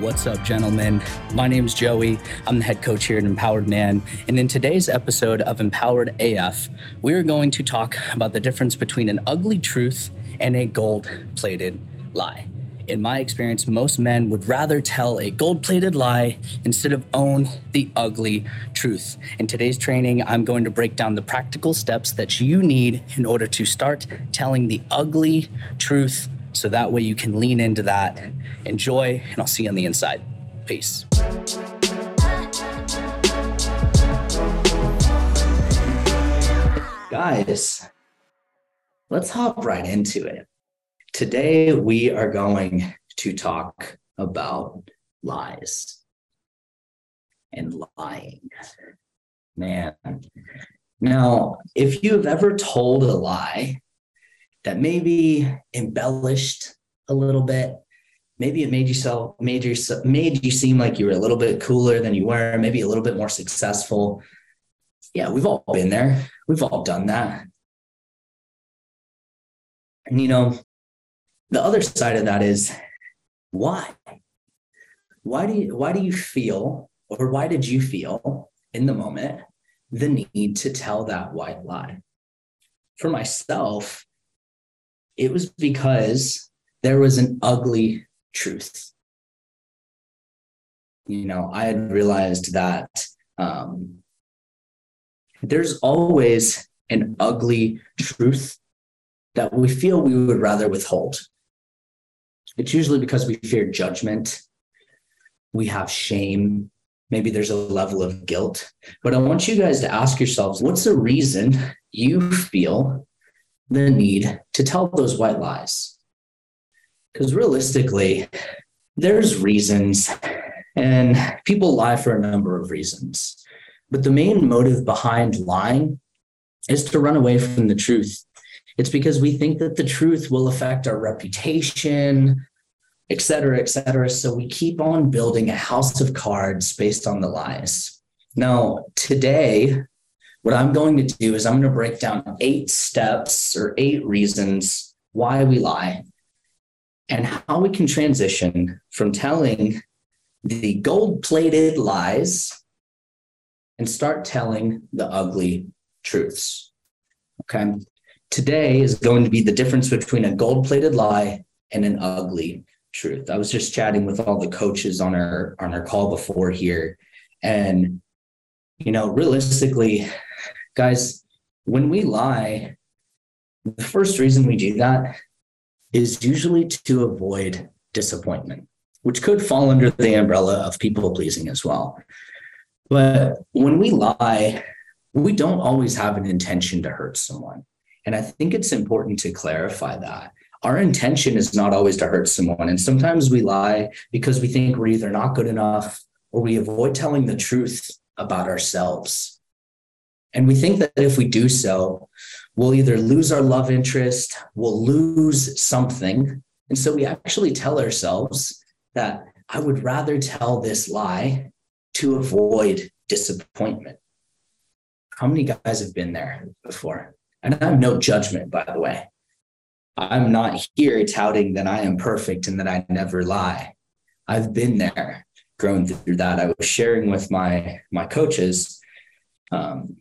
What's up, gentlemen? My name's Joey. I'm the head coach here at Empowered Man. And in today's episode of Empowered AF, we're going to talk about the difference between an ugly truth and a gold plated lie. In my experience, most men would rather tell a gold plated lie instead of own the ugly truth. In today's training, I'm going to break down the practical steps that you need in order to start telling the ugly truth so that way you can lean into that. and Enjoy, and I'll see you on the inside. Peace. Guys, let's hop right into it. Today, we are going to talk about lies and lying. Man. Now, if you've ever told a lie, that maybe embellished a little bit. Maybe it made you made you made you seem like you were a little bit cooler than you were, maybe a little bit more successful. Yeah, we've all been there. We've all done that. And you know, the other side of that is why? Why do you why do you feel or why did you feel in the moment the need to tell that white lie? For myself, it was because there was an ugly truth. You know, I had realized that um, there's always an ugly truth that we feel we would rather withhold. It's usually because we fear judgment, we have shame, maybe there's a level of guilt. But I want you guys to ask yourselves what's the reason you feel the need to tell those white lies. Because realistically, there's reasons, and people lie for a number of reasons. But the main motive behind lying is to run away from the truth. It's because we think that the truth will affect our reputation, et cetera, et cetera. So we keep on building a house of cards based on the lies. Now, today, what I'm going to do is I'm going to break down eight steps or eight reasons why we lie and how we can transition from telling the gold plated lies and start telling the ugly truths. Okay. Today is going to be the difference between a gold plated lie and an ugly truth. I was just chatting with all the coaches on our on our call before here and you know realistically Guys, when we lie, the first reason we do that is usually to avoid disappointment, which could fall under the umbrella of people pleasing as well. But when we lie, we don't always have an intention to hurt someone. And I think it's important to clarify that. Our intention is not always to hurt someone. And sometimes we lie because we think we're either not good enough or we avoid telling the truth about ourselves. And we think that if we do so, we'll either lose our love interest, we'll lose something. And so we actually tell ourselves that I would rather tell this lie to avoid disappointment. How many guys have been there before? And I have no judgment, by the way. I'm not here touting that I am perfect and that I never lie. I've been there, grown through that. I was sharing with my my coaches um,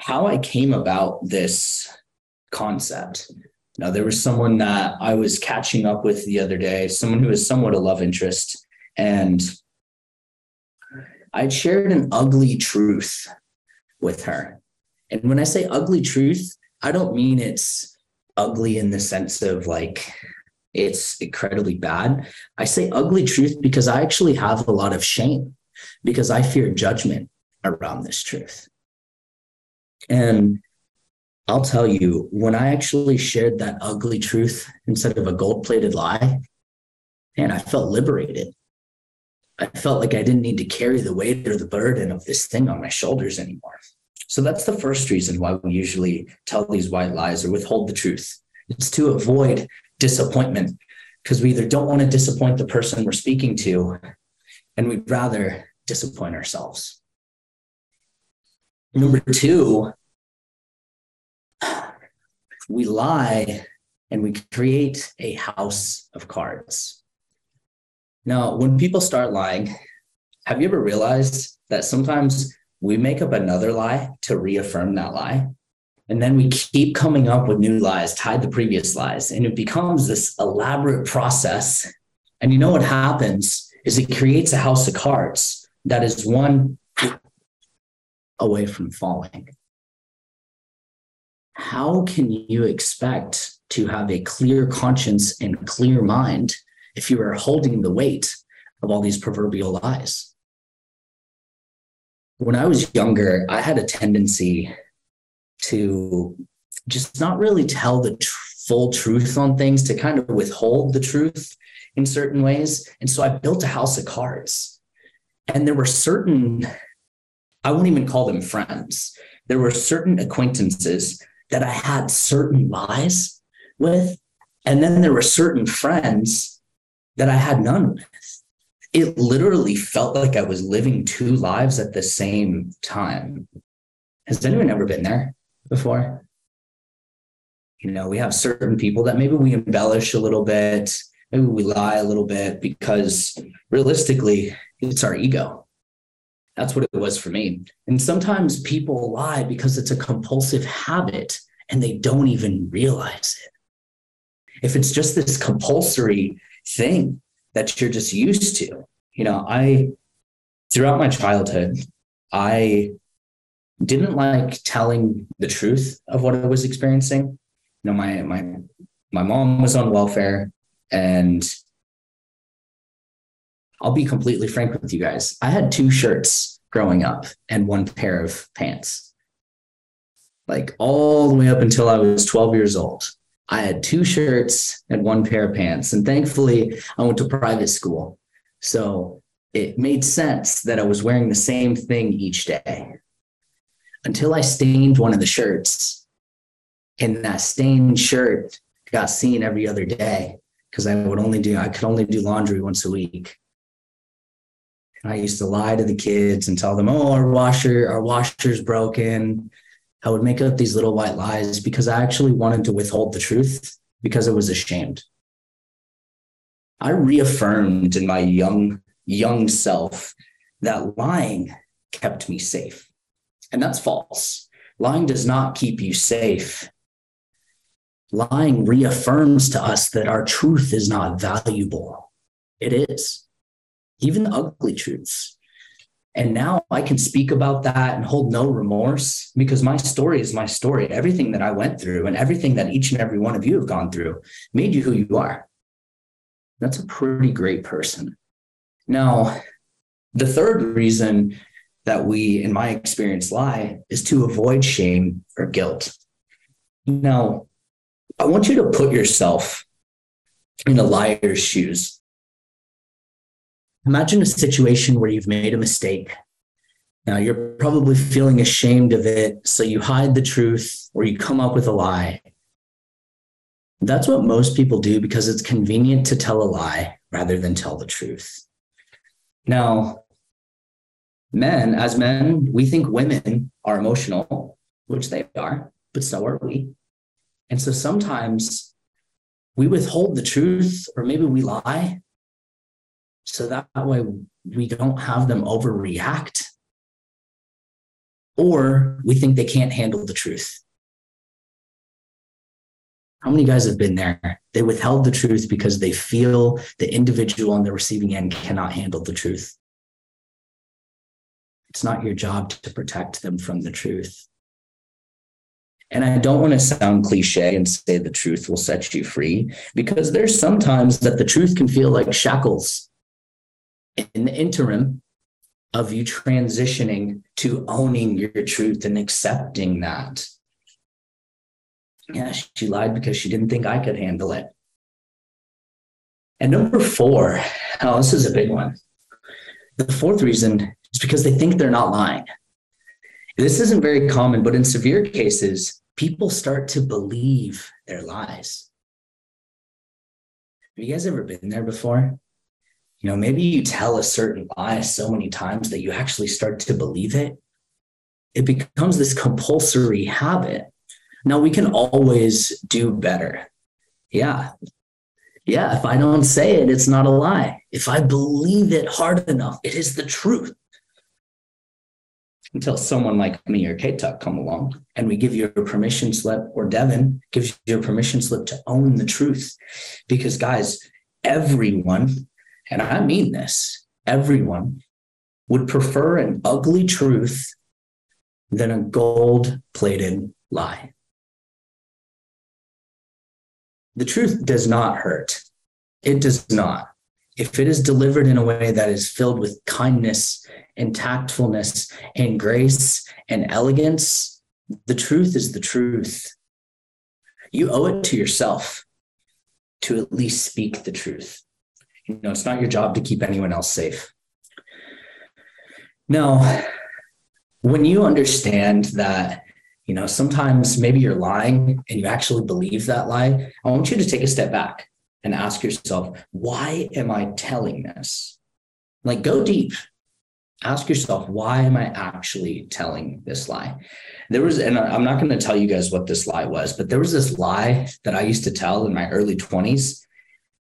how I came about this concept. Now, there was someone that I was catching up with the other day, someone who is somewhat a love interest, and I'd shared an ugly truth with her. And when I say ugly truth, I don't mean it's ugly in the sense of like it's incredibly bad. I say ugly truth because I actually have a lot of shame because I fear judgment around this truth. And I'll tell you, when I actually shared that ugly truth instead of a gold plated lie, man, I felt liberated. I felt like I didn't need to carry the weight or the burden of this thing on my shoulders anymore. So that's the first reason why we usually tell these white lies or withhold the truth. It's to avoid disappointment because we either don't want to disappoint the person we're speaking to and we'd rather disappoint ourselves. Number two, we lie and we create a house of cards. Now, when people start lying, have you ever realized that sometimes we make up another lie to reaffirm that lie? And then we keep coming up with new lies, tied the previous lies, and it becomes this elaborate process. And you know what happens is it creates a house of cards that is one away from falling. How can you expect to have a clear conscience and clear mind if you are holding the weight of all these proverbial lies? When I was younger, I had a tendency to just not really tell the tr- full truth on things, to kind of withhold the truth in certain ways. And so I built a house of cards. And there were certain, I won't even call them friends, there were certain acquaintances that I had certain lies with. And then there were certain friends that I had none with. It literally felt like I was living two lives at the same time. Has anyone ever been there before? You know, we have certain people that maybe we embellish a little bit, maybe we lie a little bit because realistically, it's our ego. That's what it was for me. And sometimes people lie because it's a compulsive habit and they don't even realize it. If it's just this compulsory thing that you're just used to, you know, I, throughout my childhood, I didn't like telling the truth of what I was experiencing. You know, my, my, my mom was on welfare and I'll be completely frank with you guys. I had two shirts growing up and one pair of pants. Like all the way up until I was 12 years old. I had two shirts and one pair of pants. And thankfully, I went to private school. So it made sense that I was wearing the same thing each day until I stained one of the shirts. And that stained shirt got seen every other day because I would only do, I could only do laundry once a week. And I used to lie to the kids and tell them, oh, our washer, our washer's broken. I would make up these little white lies because I actually wanted to withhold the truth because I was ashamed. I reaffirmed in my young, young self that lying kept me safe. And that's false. Lying does not keep you safe. Lying reaffirms to us that our truth is not valuable. It is even the ugly truths. And now I can speak about that and hold no remorse because my story is my story. Everything that I went through and everything that each and every one of you have gone through made you who you are. That's a pretty great person. Now, the third reason that we, in my experience, lie is to avoid shame or guilt. Now, I want you to put yourself in a liar's shoes. Imagine a situation where you've made a mistake. Now you're probably feeling ashamed of it, so you hide the truth or you come up with a lie. That's what most people do because it's convenient to tell a lie rather than tell the truth. Now, men, as men, we think women are emotional, which they are, but so are we. And so sometimes we withhold the truth or maybe we lie so that way we don't have them overreact or we think they can't handle the truth. How many guys have been there? They withheld the truth because they feel the individual on the receiving end cannot handle the truth. It's not your job to protect them from the truth. And I don't want to sound cliche and say the truth will set you free because there's sometimes that the truth can feel like shackles in the interim of you transitioning to owning your truth and accepting that. Yeah, she lied because she didn't think I could handle it. And number four, oh, this is a big one. The fourth reason is because they think they're not lying. This isn't very common, but in severe cases, people start to believe their lies. Have you guys ever been there before? You know, maybe you tell a certain lie so many times that you actually start to believe it. It becomes this compulsory habit. Now, we can always do better. Yeah. Yeah. If I don't say it, it's not a lie. If I believe it hard enough, it is the truth. Until someone like me or Kate Tuck come along and we give you a permission slip, or Devin gives you a permission slip to own the truth. Because, guys, everyone and I mean this, everyone would prefer an ugly truth than a gold plated lie. The truth does not hurt. It does not. If it is delivered in a way that is filled with kindness and tactfulness and grace and elegance, the truth is the truth. You owe it to yourself to at least speak the truth. You know, it's not your job to keep anyone else safe. Now, when you understand that, you know, sometimes maybe you're lying and you actually believe that lie, I want you to take a step back and ask yourself, why am I telling this? Like, go deep. Ask yourself, why am I actually telling this lie? There was, and I'm not going to tell you guys what this lie was, but there was this lie that I used to tell in my early 20s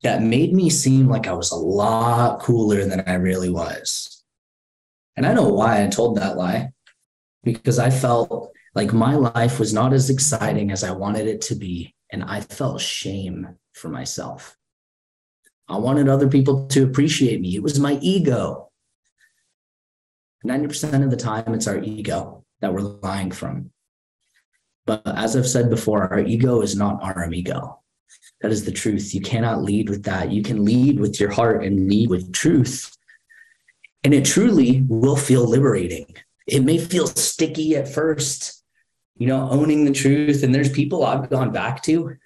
that made me seem like I was a lot cooler than I really was. And I know why I told that lie because I felt like my life was not as exciting as I wanted it to be. And I felt shame for myself. I wanted other people to appreciate me. It was my ego. 90% of the time, it's our ego that we're lying from. But as I've said before, our ego is not our amigo. That is the truth. You cannot lead with that. You can lead with your heart and lead with truth. And it truly will feel liberating. It may feel sticky at first, you know, owning the truth. And there's people I've gone back to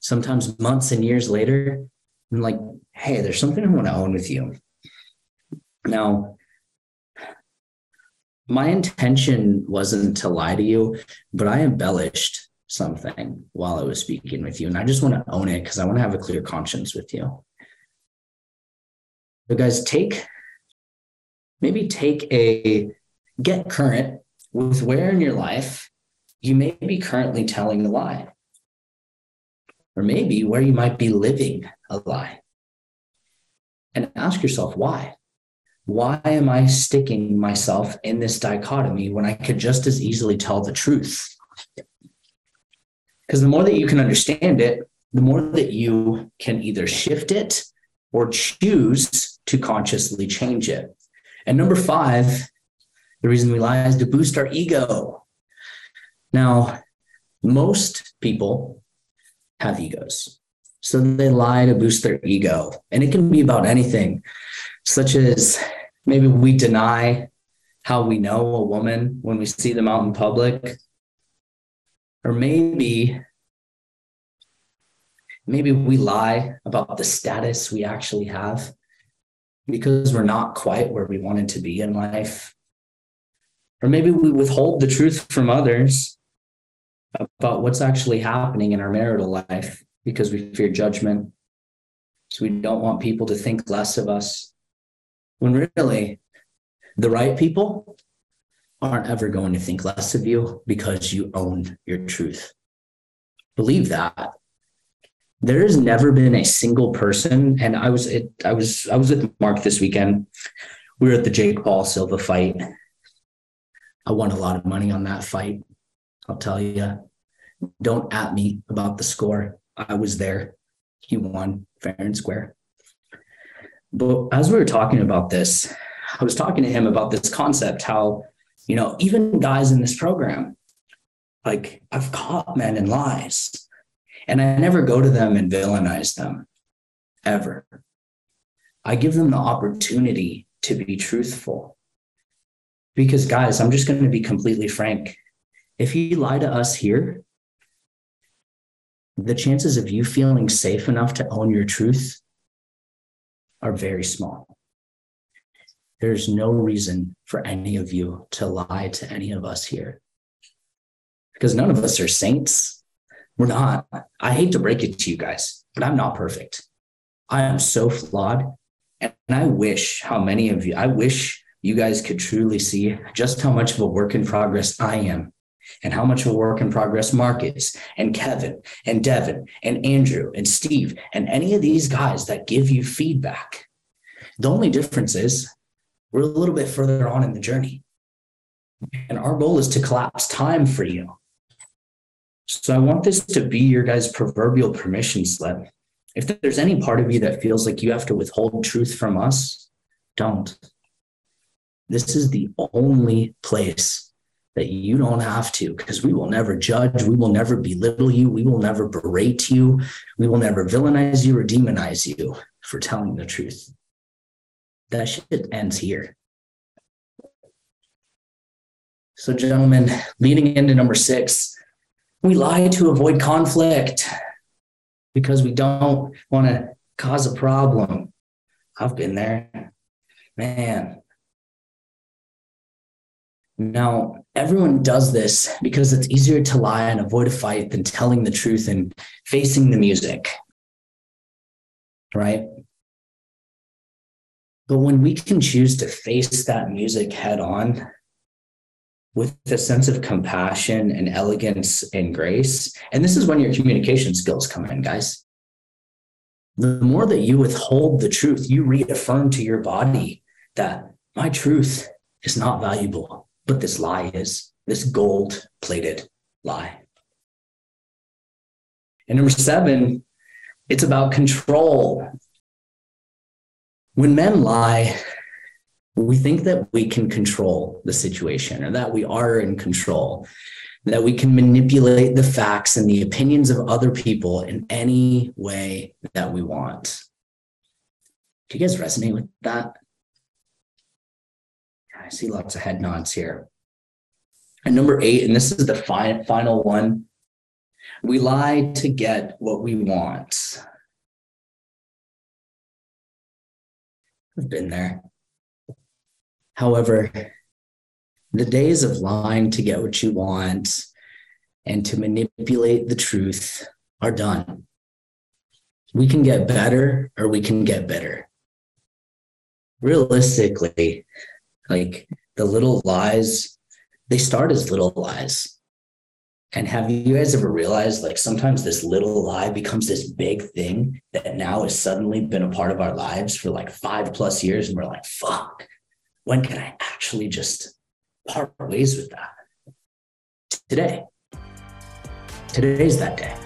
sometimes months and years later. And like, hey, there's something I want to own with you. Now, my intention wasn't to lie to you, but I embellished something while I was speaking with you. And I just want to own it because I want to have a clear conscience with you. So, guys, take maybe take a get current with where in your life you may be currently telling a lie, or maybe where you might be living a lie. And ask yourself why. Why am I sticking myself in this dichotomy when I could just as easily tell the truth? Because the more that you can understand it, the more that you can either shift it or choose to consciously change it. And number five, the reason we lie is to boost our ego. Now, most people have egos. So they lie to boost their ego. And it can be about anything, such as maybe we deny how we know a woman when we see them out in public or maybe maybe we lie about the status we actually have because we're not quite where we wanted to be in life. Or maybe we withhold the truth from others about what's actually happening in our marital life because we fear judgment. So we don't want people to think less of us. When really, the right people aren't ever going to think less of you because you own your truth. Believe that. There has never been a single person, and I was it, I was I was with Mark this weekend. We were at the Jake Paul Silva fight. I won a lot of money on that fight. I'll tell you. Don't at me about the score. I was there. He won fair and square. But as we were talking about this, I was talking to him about this concept how you know, even guys in this program, like I've caught men in lies and I never go to them and villainize them ever. I give them the opportunity to be truthful. Because, guys, I'm just going to be completely frank. If you lie to us here, the chances of you feeling safe enough to own your truth are very small. There's no reason for any of you to lie to any of us here because none of us are saints. We're not. I hate to break it to you guys, but I'm not perfect. I am so flawed. And I wish how many of you, I wish you guys could truly see just how much of a work in progress I am and how much of a work in progress Mark is, and Kevin, and Devin, and Andrew, and Steve, and any of these guys that give you feedback. The only difference is we're a little bit further on in the journey. And our goal is to collapse time for you. So I want this to be your guys' proverbial permission slip. If there's any part of you that feels like you have to withhold truth from us, don't. This is the only place that you don't have to because we will never judge. We will never belittle you. We will never berate you. We will never villainize you or demonize you for telling the truth. That shit ends here. So, gentlemen, leading into number six, we lie to avoid conflict because we don't want to cause a problem. I've been there. Man. Now, everyone does this because it's easier to lie and avoid a fight than telling the truth and facing the music. Right? But when we can choose to face that music head on, with a sense of compassion and elegance and grace. And this is when your communication skills come in, guys. The more that you withhold the truth, you reaffirm to your body that my truth is not valuable, but this lie is this gold plated lie. And number seven, it's about control. When men lie, we think that we can control the situation or that we are in control, that we can manipulate the facts and the opinions of other people in any way that we want. Do you guys resonate with that? I see lots of head nods here. And number eight, and this is the fi- final one we lie to get what we want. I've been there. However, the days of lying to get what you want and to manipulate the truth are done. We can get better or we can get better. Realistically, like the little lies, they start as little lies. And have you guys ever realized like sometimes this little lie becomes this big thing that now has suddenly been a part of our lives for like five plus years? And we're like, fuck, when can I actually just part ways with that? Today. Today's that day.